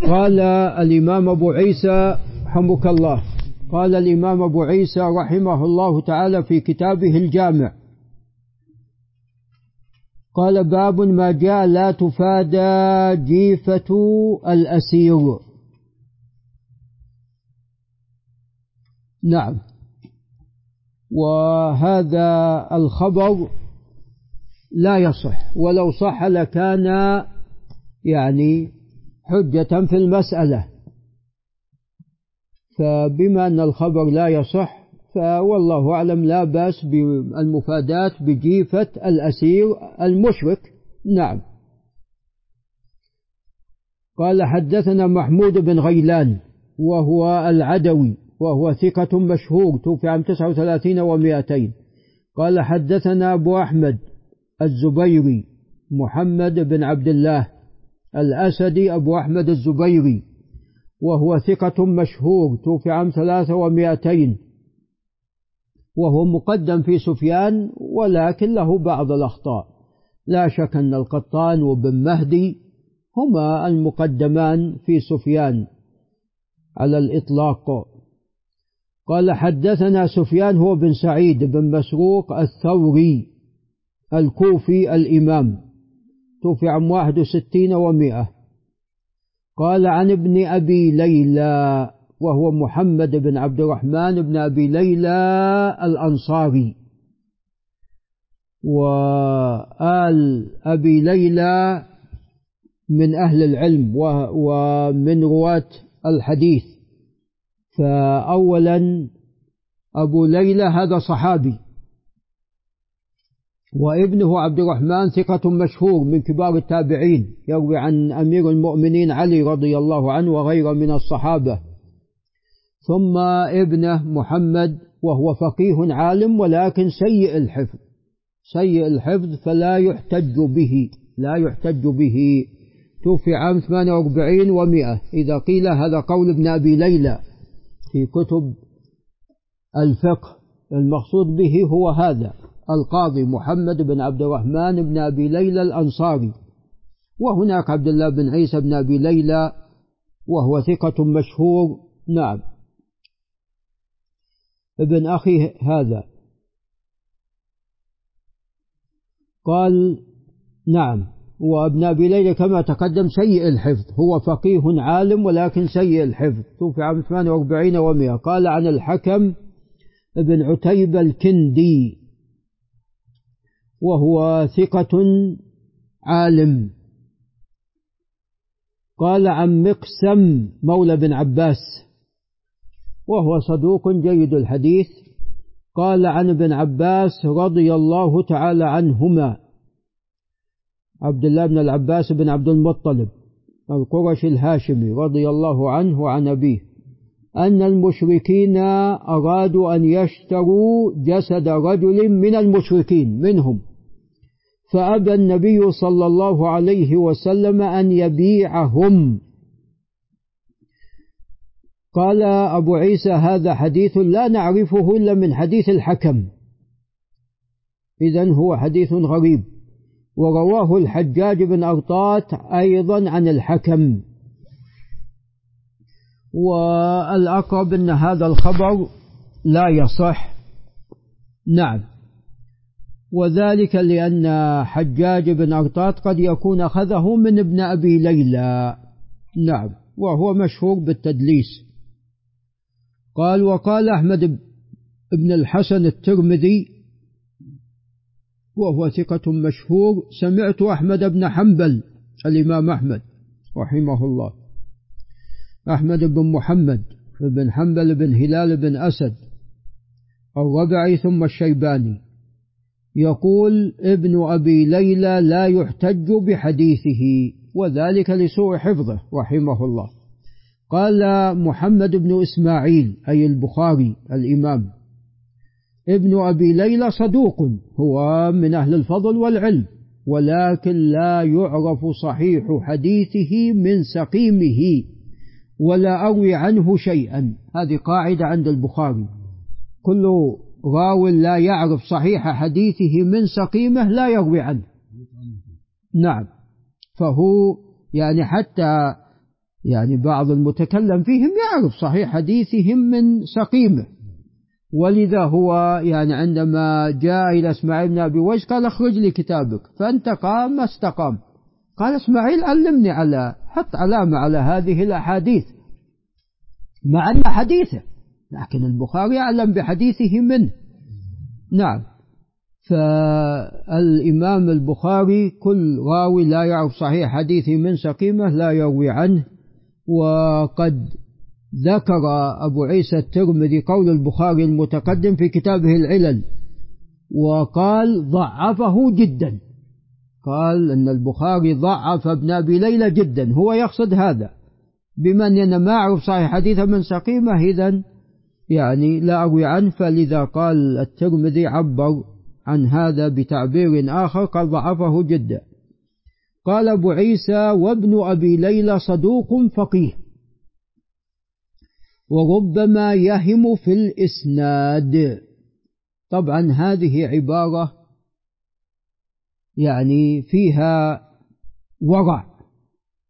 قال الإمام أبو عيسى حمك الله. قال الإمام أبو عيسى رحمه الله تعالى في كتابه الجامع. قال باب ما جاء لا تفادى جيفة الأسير. نعم. وهذا الخبر لا يصح. ولو صح لكان يعني حجة في المسألة. فبما أن الخبر لا يصح فوالله أعلم لا بأس بالمفاداة بجيفة الأسير المشرك. نعم. قال حدثنا محمود بن غيلان وهو العدوي وهو ثقة مشهور توفي عام 39 و200 قال حدثنا أبو أحمد الزبيري محمد بن عبد الله الأسدي أبو أحمد الزبيري وهو ثقة مشهور توفي عام ثلاثة ومائتين وهو مقدم في سفيان ولكن له بعض الأخطاء. لا شك أن القطان وبن مهدي هما المقدمان في سفيان على الإطلاق. قال حدثنا سفيان هو بن سعيد بن مسروق الثوري الكوفي الإمام. توفي عام واحد وستين ومائة قال عن ابن أبي ليلى وهو محمد بن عبد الرحمن بن أبي ليلى الأنصاري. وآل أبي ليلى من أهل العلم ومن رواة الحديث. فأولا أبو ليلى هذا صحابي. وابنه عبد الرحمن ثقة مشهور من كبار التابعين يروي عن أمير المؤمنين علي رضي الله عنه وغيره من الصحابة. ثم ابنه محمد وهو فقيه عالم ولكن سيء الحفظ. سيء الحفظ فلا يحتج به لا يحتج به. توفي عام 48 و100 إذا قيل هذا قول ابن أبي ليلى في كتب الفقه المقصود به هو هذا. القاضي محمد بن عبد الرحمن بن أبي ليلى الأنصاري وهناك عبد الله بن عيسى بن أبي ليلى وهو ثقة مشهور. نعم. ابن أخي هذا. قال نعم. وابن أبي ليلى كما تقدم سيء الحفظ هو فقيه عالم ولكن سيء الحفظ. توفي عام 48 و100 قال عن الحكم ابن عتيبة الكندي. وهو ثقة عالم. قال عن مقسم مولى بن عباس وهو صدوق جيد الحديث. قال عن ابن عباس رضي الله تعالى عنهما عبد الله بن العباس بن عبد المطلب القرشي الهاشمي رضي الله عنه وعن أبيه أن المشركين أرادوا أن يشتروا جسد رجل من المشركين منهم. فأبى النبي صلى الله عليه وسلم أن يبيعهم. قال أبو عيسى هذا حديث لا نعرفه إلا من حديث الحكم. إذا هو حديث غريب. ورواه الحجاج بن أرطات أيضا عن الحكم. والأقرب أن هذا الخبر لا يصح. نعم. وذلك لأن حجاج بن أرطات قد يكون أخذه من ابن أبي ليلى. نعم وهو مشهور بالتدليس. قال وقال أحمد بن الحسن الترمذي وهو ثقة مشهور سمعت أحمد بن حنبل الإمام أحمد رحمه الله. أحمد بن محمد بن حنبل بن هلال بن أسد الربعي ثم الشيباني. يقول ابن أبي ليلى لا يحتج بحديثه وذلك لسوء حفظه رحمه الله. قال محمد بن إسماعيل أي البخاري الإمام. ابن أبي ليلى صدوق هو من أهل الفضل والعلم ولكن لا يعرف صحيح حديثه من سقيمه ولا أروي عنه شيئا. هذه قاعدة عند البخاري. كل راو لا يعرف صحيح حديثه من سقيمه لا يروي عنه. نعم. فهو يعني حتى يعني بعض المتكلم فيهم يعرف صحيح حديثهم من سقيمه. ولذا هو يعني عندما جاء إلى إسماعيل بن أبي ويس قال اخرج لي كتابك. فانتقى ما استقام. قال إسماعيل علمني على حط علامة على هذه الأحاديث. مع أن حديثه لكن البخاري أعلم بحديثه منه. نعم. فالإمام البخاري كل راوي لا يعرف صحيح حديثه من سقيمة لا يروي عنه. وقد ذكر أبو عيسى الترمذي قول البخاري المتقدم في كتابه العلل وقال ضعفه جدا. قال أن البخاري ضعف ابن أبي ليلى جدا. هو يقصد هذا. بما أننا ما أعرف صحيح حديثا من سقيمة إذا يعني لا أروي عنه فلذا قال الترمذي عبر عن هذا بتعبير آخر قال ضعفه جدا. قال أبو عيسى وابن أبي ليلى صدوق فقيه. وربما يهم في الإسناد. طبعا هذه عبارة يعني فيها ورع.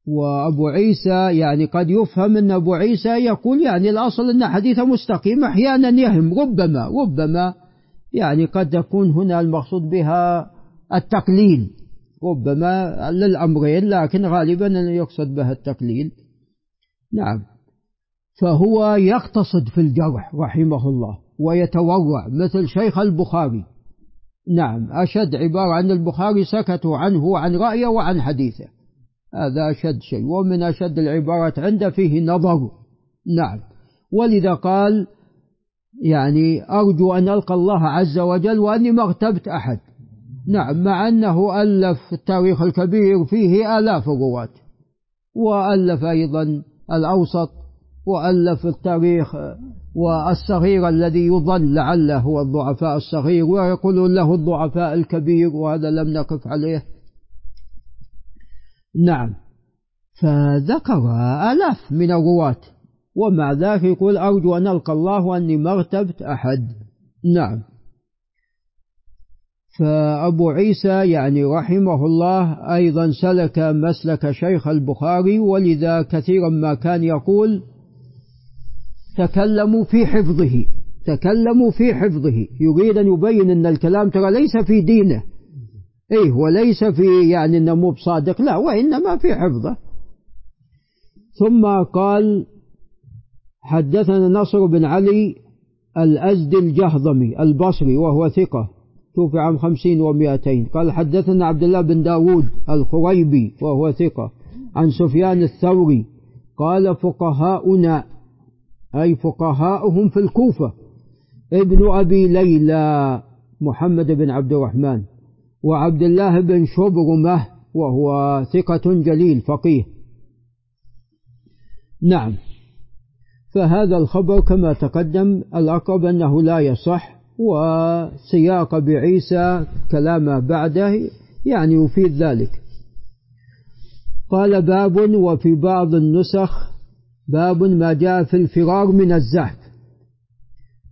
وأبو عيسى يعني قد يفهم أن أبو عيسى يقول يعني الأصل أن حديثه مستقيم أحيانا يهم ربما ربما يعني قد تكون هنا المقصود بها التقليل ربما للأمرين لكن غالبا يقصد بها التقليل. نعم. فهو يقتصد في الجرح رحمه الله ويتورع مثل شيخ البخاري. نعم أشد عبارة عن البخاري سكتوا عنه وعن رأيه وعن حديثه. هذا أشد شيء ومن أشد العبارات عنده فيه نظر. نعم. ولذا قال يعني أرجو أن ألقى الله عز وجل وأني ما اغتبت أحد. نعم مع أنه ألف التاريخ الكبير فيه آلاف الرواة وألف أيضا الأوسط وألف التاريخ والصغير الذي يظن لعله هو الضعفاء الصغير ويقولون له الضعفاء الكبير وهذا لم نقف عليه. نعم. فذكر آلاف من الرواة. ومع ذلك يقول أرجو أن ألقى الله وأني ما اغتبت أحد. نعم. فأبو عيسى يعني رحمه الله أيضا سلك مسلك شيخ البخاري ولذا كثيرا ما كان يقول تكلموا في حفظه تكلموا في حفظه. يريد أن يبين أن الكلام ترى ليس في دينه. إيه وليس في يعني أنه مو بصادق لا وإنما في حفظه. ثم قال حدثنا نصر بن علي الأزدي الجهضمي البصري وهو ثقة توفي عام خمسين ومائتين. قال حدثنا عبد الله بن داود الخريبي وهو ثقة. عن سفيان الثوري قال فقهاؤنا أي فقهاؤهم في الكوفة ابن أبي ليلى محمد بن عبد الرحمن. وعبد الله بن شبرمة وهو ثقة جليل فقيه. نعم. فهذا الخبر كما تقدم الأقرب أنه لا يصح وسياق بعيسى كلامه بعده يعني يفيد ذلك. قال باب وفي بعض النسخ باب ما جاء في الفرار من الزحف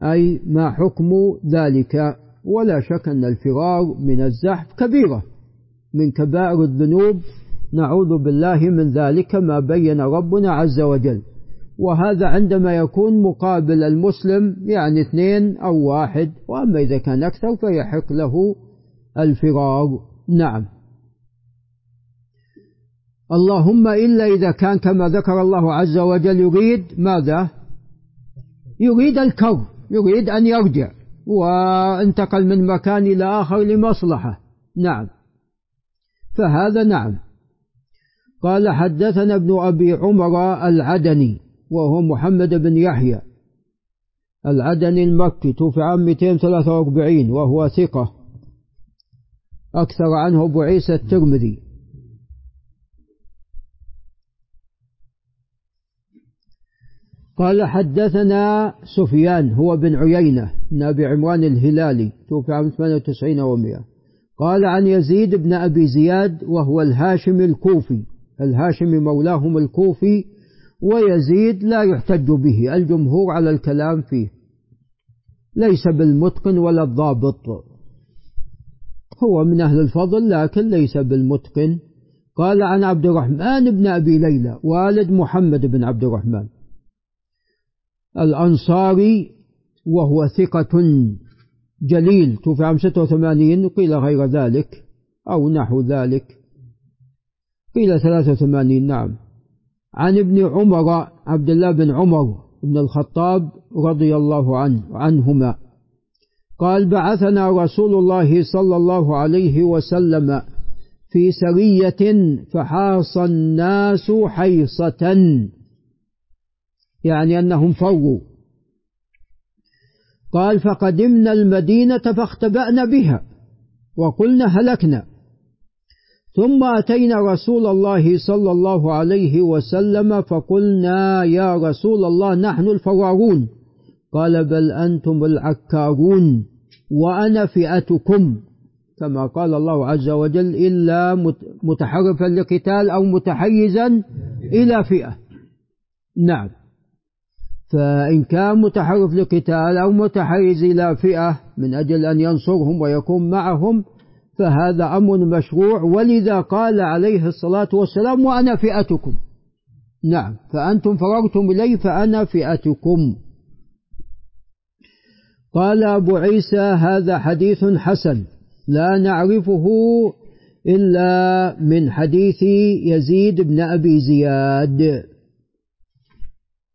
أي ما حكم ذلك. ولا شك أن الفرار من الزحف كبيرة. من كبائر الذنوب نعوذ بالله من ذلك ما بين ربنا عز وجل. وهذا عندما يكون مقابل المسلم يعني اثنين أو واحد وأما إذا كان أكثر فيحق له الفرار نعم. اللهم إلا إذا كان كما ذكر الله عز وجل يريد ماذا؟ يريد الكر يريد أن يرجع. وانتقل من مكان إلى آخر لمصلحة. نعم. فهذا نعم. قال حدثنا ابن أبي عمر العدني وهو محمد بن يحيى. العدني المكي توفي عام 243 وهو ثقة. أكثر عنه أبو عيسى الترمذي. قال حدثنا سفيان هو بن عيينة بن أبي عمران الهلالي توفي عام 98 و100 قال عن يزيد بن أبي زياد وهو الهاشمي الكوفي الهاشمي مولاهم الكوفي ويزيد لا يحتج به الجمهور على الكلام فيه. ليس بالمتقن ولا الضابط. هو من أهل الفضل لكن ليس بالمتقن. قال عن عبد الرحمن بن أبي ليلى والد محمد بن عبد الرحمن. الأنصاري وهو ثقة جليل. توفي عام 86 قيل غير ذلك أو نحو ذلك. قيل 83 نعم. عن ابن عمر عبد الله بن عمر بن الخطاب رضي الله عنه عنهما. قال بعثنا رسول الله صلى الله عليه وسلم في سرية فحاص الناس حيصة. يعني أنهم فروا قال فقدمنا المدينة فاختبأنا بها وقلنا هلكنا. ثم أتينا رسول الله صلى الله عليه وسلم فقلنا يا رسول الله نحن الفرارون قال بل أنتم العكارون وأنا فئتكم. كما قال الله عز وجل إلا متحرفا لقتال أو متحيزا إلى فئة. نعم. فإن كان متحرف لقتال أو متحيز إلى فئة من أجل أن ينصرهم ويكون معهم فهذا أمر مشروع. ولذا قال عليه الصلاة والسلام وأنا فئتكم. نعم. فأنتم فررتم إلي فأنا فئتكم. قال أبو عيسى هذا حديث حسن لا نعرفه إلا من حديث يزيد بن أبي زياد.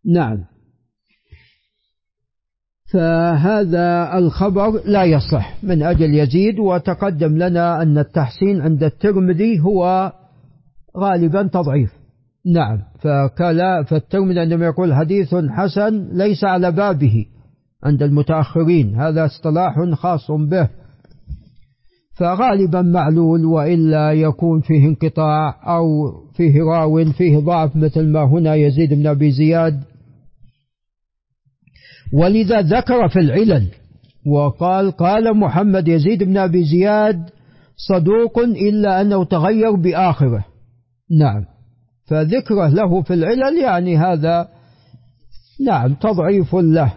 نعم. فهذا الخبر لا يصح. من أجل يزيد وتقدم لنا أن التحسين عند الترمذي هو غالبا تضعيف. نعم فكلا فالترمذي عندما يقول حديث حسن ليس على بابه عند المتأخرين هذا اصطلاح خاص به. فغالبا معلول وإلا يكون فيه انقطاع أو فيه راو فيه ضعف مثل ما هنا يزيد بن أبي زياد ولذا ذكر في العلل. وقال قال محمد يزيد بن أبي زياد صدوق إلا أنه تغير بآخره. نعم. فذكره له في العلل يعني هذا نعم تضعيف له.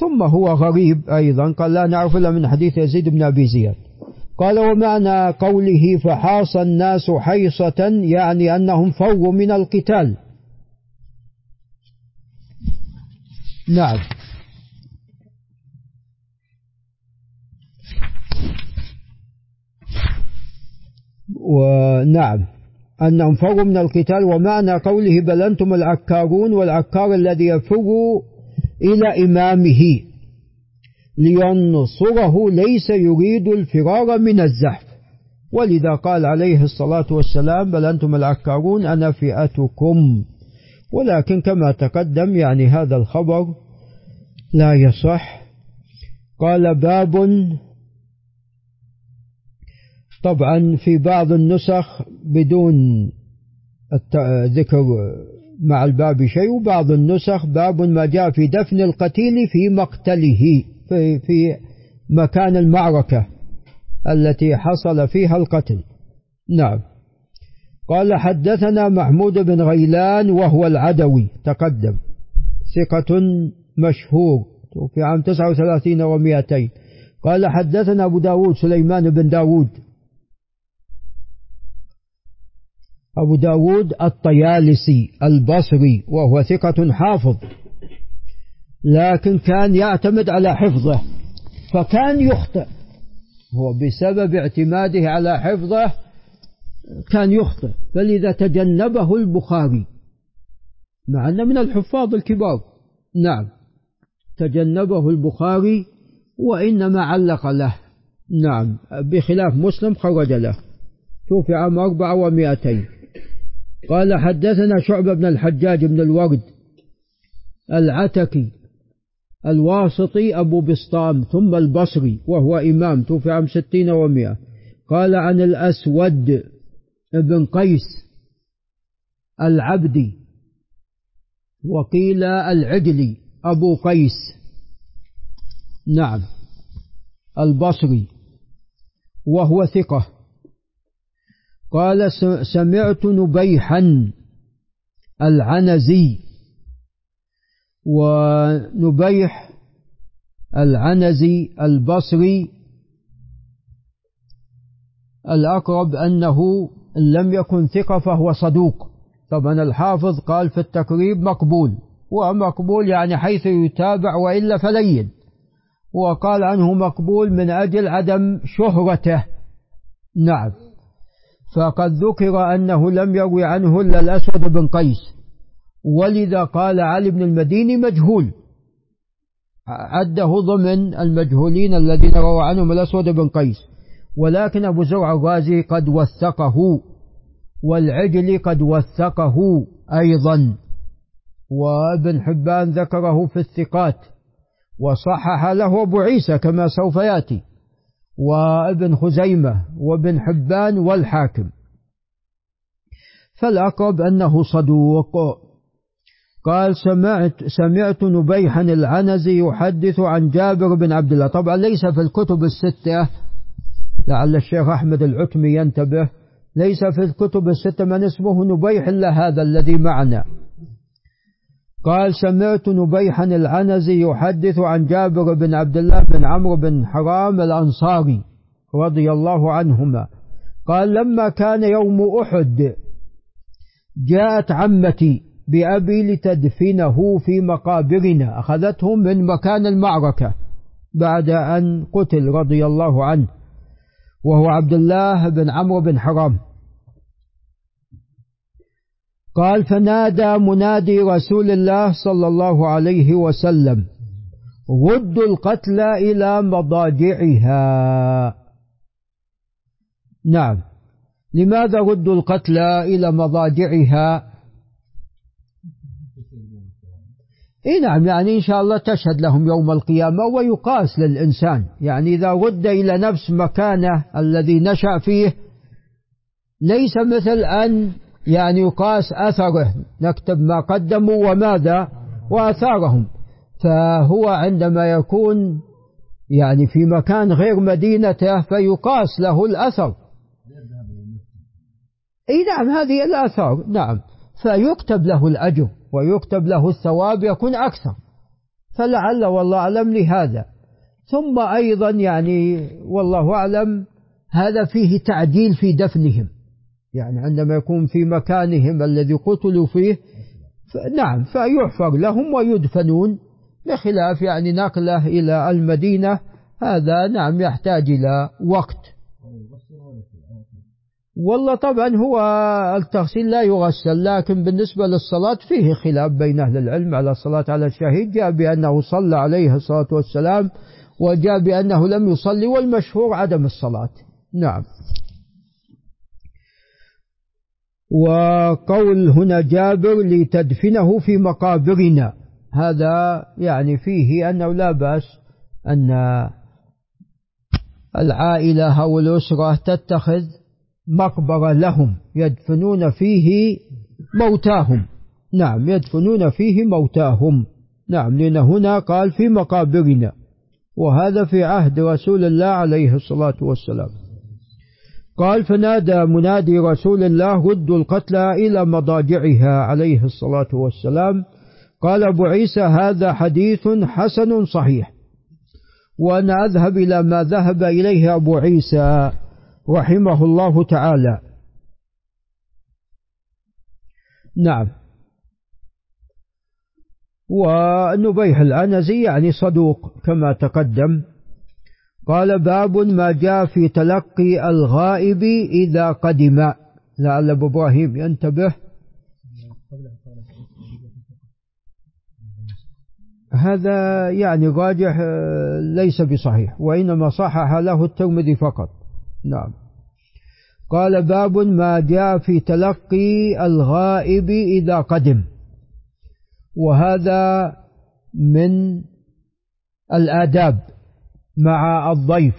ثم هو غريب أيضا قال لا نعرف إلا من حديث يزيد بن أبي زياد. قال ومعنى قوله فحاص الناس حيصة يعني أنهم فووا من القتال. نعم. ونعم. أنهم فروا من القتال ومعنى قوله بل أنتم العكارون والعكار الذي يفر إلى إمامه لينصره ليس يريد الفرار من الزحف. ولذا قال عليه الصلاة والسلام بل أنتم العكارون أنا فئتكم. ولكن كما تقدم يعني هذا الخبر لا يصح. قال باب طبعا في بعض النسخ بدون ذكر مع الباب شيء وبعض النسخ باب ما جاء في دفن القتيل في مقتله في, في مكان المعركة التي حصل فيها القتل. نعم. قال حدثنا محمود بن غيلان وهو العدوي تقدم. ثقة مشهور في عام 39 و200 قال حدثنا أبو داود سليمان بن داود. أبو داود الطيالسي البصري وهو ثقة حافظ. لكن كان يعتمد على حفظه فكان يخطئ. هو بسبب اعتماده على حفظه كان يخطئ. فلذا تجنبه البخاري. مع أنه من الحفاظ الكبار. نعم. تجنبه البخاري وإنما علق له. نعم. بخلاف مسلم خرج له. توفي عام أربعة ومائتين قال حدثنا شعبة بن الحجاج بن الورد العتكي الواسطي أبو بسطام ثم البصري وهو إمام. توفي عام ستين ومائة. قال عن الأسود بن قيس العبدي وقيل العجلي أبو قيس. نعم. البصري. وهو ثقة. قال سمعت نبيحا العنزي. ونبيح العنزي البصري. الأقرب أنه إن لم يكن ثقة فهو صدوق. طبعا الحافظ قال في التقريب مقبول ومقبول يعني حيث يتابع وإلا فلين وقال عنه مقبول من أجل عدم شهرته. نعم. فقد ذكر أنه لم يروي عنه إلا الأسود بن قيس. ولذا قال علي بن المديني مجهول. عده ضمن المجهولين الذين روى عنهم الأسود بن قيس. ولكن أبو زرع الرازي قد وثقه والعجلي قد وثقه أيضا. وابن حبان ذكره في الثقات وصحح له أبو عيسى كما سوف يأتي. وابن خزيمة وابن حبان والحاكم. فالأقرب أنه صدوق. قال سمعت سمعت نبيحا العنزي يحدث عن جابر بن عبد الله. طبعا ليس في الكتب الستة لعل الشيخ أحمد العتمي ينتبه ليس في الكتب الستة من اسمه نبيح إلا هذا الذي معنا. قال سمعت نبيحا العنزي يحدث عن جابر بن عبد الله بن عمرو بن حرام الأنصاري رضي الله عنهما. قال لما كان يوم أحد جاءت عمتي بأبي لتدفنه في مقابرنا أخذته من مكان المعركة بعد أن قتل رضي الله عنه. وهو عبد الله بن عمرو بن حرام. قال فنادى منادي رسول الله صلى الله عليه وسلم ردوا القتلى إلى مضاجعها. نعم. لماذا ردوا القتلى إلى مضاجعها؟ إي نعم يعني إن شاء الله تشهد لهم يوم القيامة ويقاس للإنسان. يعني إذا رد إلى نفس مكانه الذي نشأ فيه ليس مثل أن يعني يقاس أثره. نكتب ما قدموا وماذا وآثارهم. فهو عندما يكون يعني في مكان غير مدينته فيقاس له الأثر. إي نعم هذه الآثار نعم فيكتب له الأجر. ويكتب له الثواب يكون أكثر. فلعل والله أعلم لهذا. ثم أيضا يعني والله أعلم هذا فيه تعديل في دفنهم. يعني عندما يكون في مكانهم الذي قتلوا فيه نعم فيحفر لهم ويدفنون. بخلاف يعني نقله إلى المدينة هذا نعم يحتاج إلى وقت. والله طبعا هو التغسيل لا يغسل لكن بالنسبة للصلاة فيه خلاف بين أهل العلم على الصلاة على الشهيد. جاء بأنه صلى عليه الصلاة والسلام وجاء بأنه لم يصلي والمشهور عدم الصلاة. نعم. وقول هنا جابر لتدفنه في مقابرنا هذا يعني فيه أنه لا بأس أن العائلة أو الأسرة تتخذ مقبرة لهم يدفنون فيه موتاهم. نعم يدفنون فيه موتاهم. نعم لأن هنا قال في مقابرنا. وهذا في عهد رسول الله عليه الصلاة والسلام. قال فنادى منادي رسول الله ردوا القتلى إلى مضاجعها عليه الصلاة والسلام. قال أبو عيسى هذا حديث حسن صحيح. وأنا أذهب إلى ما ذهب إليه أبو عيسى. رحمه الله تعالى. نعم. ونبيح الأنزي يعني صدوق كما تقدم. قال باب ما جاء في تلقي الغائب إذا قدم. لعل أبو إبراهيم ينتبه. هذا يعني راجح ليس بصحيح وإنما صحح له الترمذي فقط. نعم. قال باب ما جاء في تلقي الغائب إذا قدم. وهذا من الآداب مع الضيف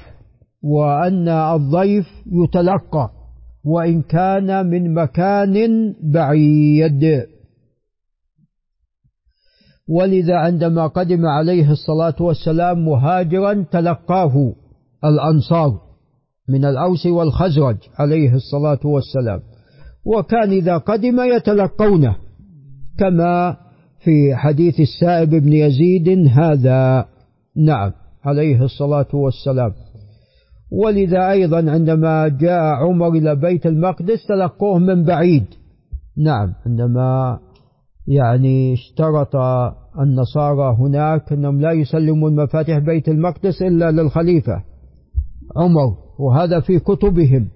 وأن الضيف يتلقى وإن كان من مكان بعيد. ولذا عندما قدم عليه الصلاة والسلام مهاجرا تلقاه الأنصار. من الأوس والخزرج عليه الصلاة والسلام. وكان إذا قدم يتلقونه كما في حديث السائب بن يزيد هذا. نعم عليه الصلاة والسلام. ولذا أيضا عندما جاء عمر إلى بيت المقدس تلقوه من بعيد. نعم عندما يعني اشترط النصارى هناك أنهم لا يسلمون مفاتيح بيت المقدس إلا للخليفة عمر. وهذا في كتبهم.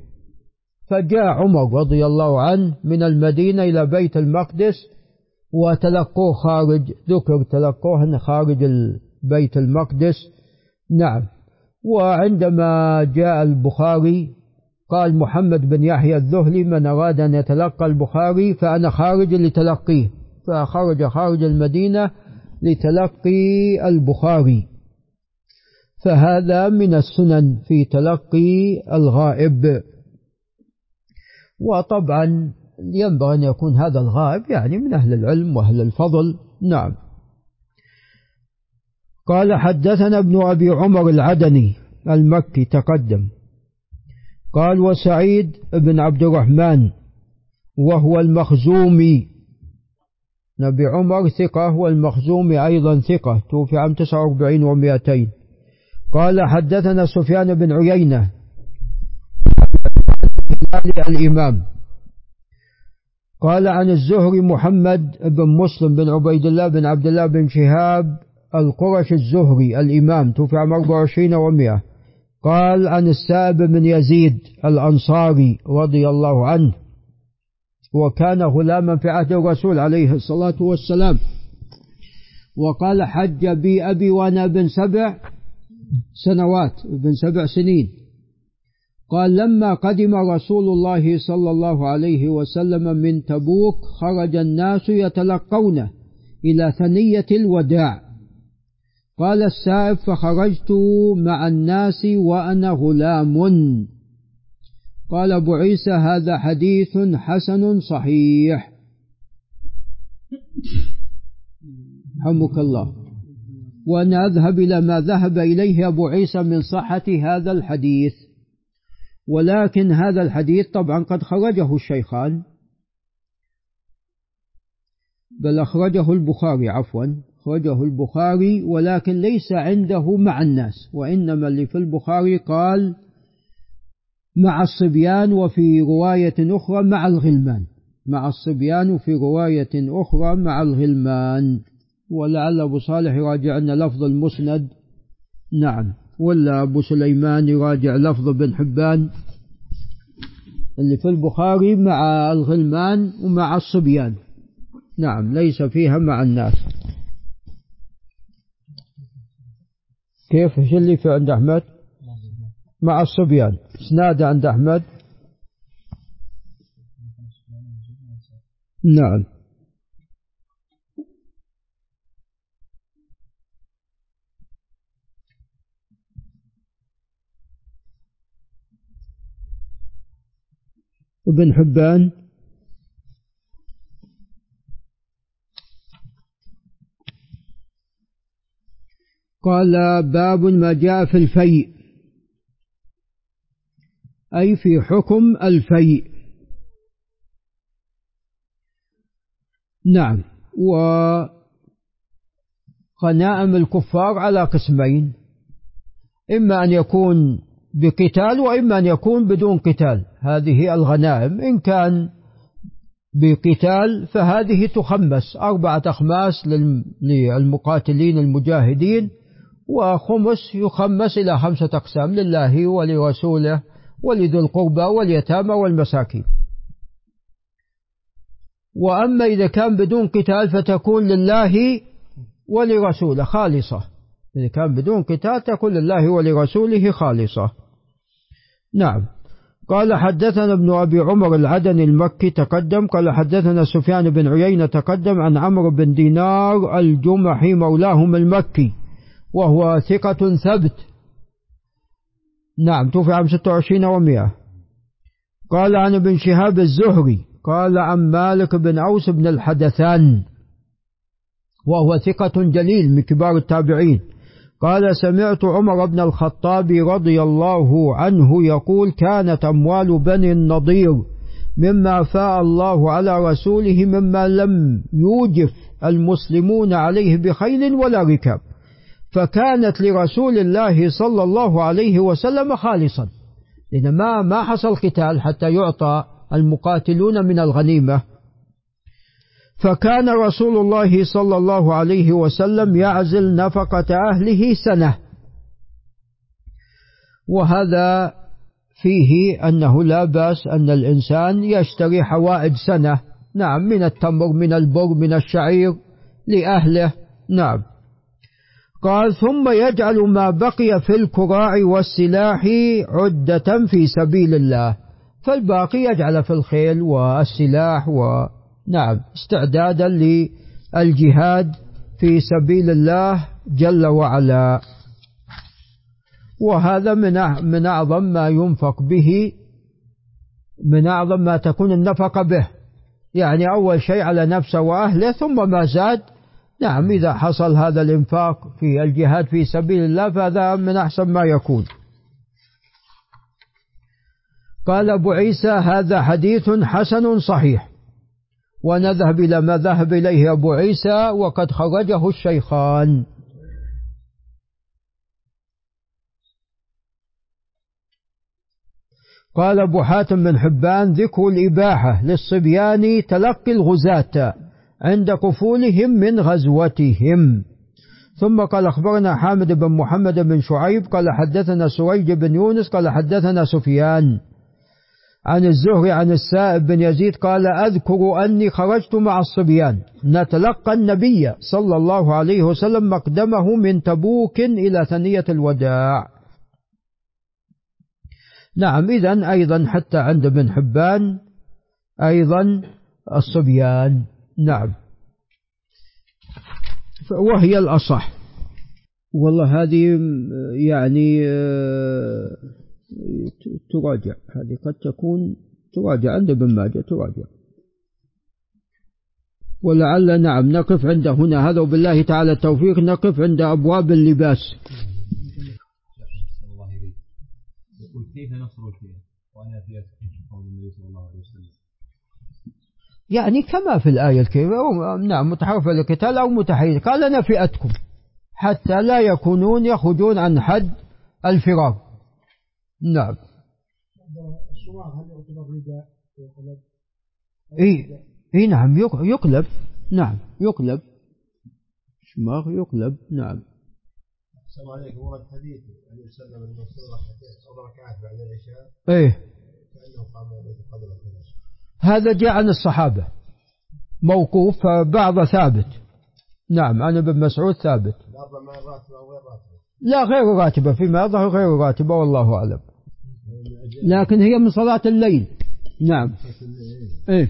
فجاء عمر رضي الله عنه من المدينة إلى بيت المقدس وتلقوه خارج ذكر تلقوه خارج بيت المقدس. نعم. وعندما جاء البخاري قال محمد بن يحيى الذهلي من أراد أن يتلقى البخاري فأنا خارج لتلقيه. فخرج خارج المدينة لتلقي البخاري. فهذا من السنن في تلقي الغائب. وطبعا ينبغي أن يكون هذا الغائب يعني من أهل العلم وأهل الفضل. نعم. قال حدثنا ابن أبي عمر العدني المكي تقدم. قال وسعيد بن عبد الرحمن وهو المخزومي. نبي عمر ثقة والمخزومي أيضا ثقة توفي عام 49 و200 قال حدثنا سفيان بن عيينة. الإمام. قال عن الزهري محمد بن مسلم بن عبيد الله بن عبد الله بن شهاب القرش الزهري الإمام توفي عام 24 و100 قال عن السائب بن يزيد الأنصاري رضي الله عنه وكان غلاما في عهد الرسول عليه الصلاة والسلام. وقال حج بي أبي وأنا ابن سبع سنوات ابن سبع سنين. قال لما قدم رسول الله صلى الله عليه وسلم من تبوك خرج الناس يتلقونه إلى ثنية الوداع. قال السائب فخرجت مع الناس وأنا غلام. قال أبو عيسى هذا حديث حسن صحيح. حمك الله. وأن أذهب إلى ما ذهب إليه أبو عيسى من صحة هذا الحديث. ولكن هذا الحديث طبعا قد خرجه الشيخان. بل أخرجه البخاري عفوا أخرجه البخاري ولكن ليس عنده مع الناس وإنما اللي في البخاري قال مع الصبيان وفي رواية أخرى مع الغلمان. مع الصبيان وفي رواية أخرى مع الغلمان. ولعل أبو صالح يراجع أن لفظ المسند نعم. ولا أبو سليمان يراجع لفظ بن حبان اللي في البخاري مع الغلمان ومع الصبيان. نعم ليس فيها مع الناس. كيف؟ إيش اللي في عند أحمد؟ مع الصبيان. إسناد عند أحمد؟ نعم. ابن حبان. قال باب ما جاء في الفيء. أي في حكم الفيء. نعم. وغنائم الكفار على قسمين. إما أن يكون بقتال وإما أن يكون بدون قتال. هذه الغنائم إن كان بقتال فهذه تخمس. أربعة أخماس للمقاتلين المجاهدين وخمس يخمس إلى خمسة أقسام لله ولرسوله ولذي القربى واليتامى والمساكين. وأما إذا كان بدون قتال فتكون لله ولرسوله خالصة. إذا كان بدون قتال تكون لله ولرسوله خالصة. نعم. قال حدثنا ابن أبي عمر العدني المكي تقدم قال حدثنا سفيان بن عيينة تقدم عن عمرو بن دينار الجمحي مولاهم المكي وهو ثقة ثبت. نعم توفي عام 26 و100 قال عن ابن شهاب الزهري قال عن مالك بن أوس بن الحدثان وهو ثقة جليل من كبار التابعين. قال سمعت عمر بن الخطاب رضي الله عنه يقول كانت أموال بني النضير مما فاء الله على رسوله مما لم يوجف المسلمون عليه بخيل ولا ركاب. فكانت لرسول الله صلى الله عليه وسلم خالصا. لأن ما ما حصل قتال حتى يعطى المقاتلون من الغنيمة. فكان رسول الله صلى الله عليه وسلم يعزل نفقة أهله سنة. وهذا فيه أنه لا بأس أن الإنسان يشتري حوائج سنة. نعم من التمر من البر من الشعير لأهله. نعم. قال ثم يجعل ما بقي في الكراع والسلاح عدة في سبيل الله. فالباقي يجعل في الخيل والسلاح ونعم استعدادا للجهاد في سبيل الله جل وعلا. وهذا من من أعظم ما ينفق به من أعظم ما تكون النفقة به. يعني أول شيء على نفسه وأهله ثم ما زاد. نعم إذا حصل هذا الإنفاق في الجهاد في سبيل الله فهذا من أحسن ما يكون. قال أبو عيسى هذا حديث حسن صحيح. ونذهب إلى ما ذهب إليه أبو عيسى وقد خرجه الشيخان. قال أبو حاتم بن حبان ذكر الإباحة للصبيان تلقي الغزاة عند قفولهم من غزوتهم. ثم قال أخبرنا حامد بن محمد بن شعيب قال حدثنا سريج بن يونس قال حدثنا سفيان. عن الزهري عن السائب بن يزيد قال أذكر أني خرجت مع الصبيان نتلقى النبي صلى الله عليه وسلم مقدمه من تبوك إلى ثنية الوداع. نعم إذا أيضا حتى عند ابن حبان أيضا الصبيان. نعم. وهي الأصح. والله هذه يعني آه، تراجع. هذه قد تكون تراجع. عند ابن ماجه تراجع. ولعل نعم نقف عند هنا. هذا وبالله تعالى التوفيق. نقف عند أبواب اللباس. كيف نصر الفئة؟ وأنا فئة قول النبي صلى الله عليه وسلم. يعني كما في الآية الكريمة نعم متحرف للقتال أو متحيز. قال أنا فئتكم. حتى لا يكونون يخرجون عن حد الفرار نعم. هل يعتبر رداء اي اي نعم يقلب. نعم يقلب. شماغ يقلب. نعم. السلام عليكم. ورد حديث أن يسلم المنصور أربع ركعات بعد العشاء. إيه. كأنه قام قبل هذا جاء عن الصحابة. موقوف فبعض ثابت. نعم عن ابن مسعود ثابت. لا غير راتبة. فيما يظهر غير راتبة والله أعلم. لكن هي من صلاة الليل. نعم. إيه.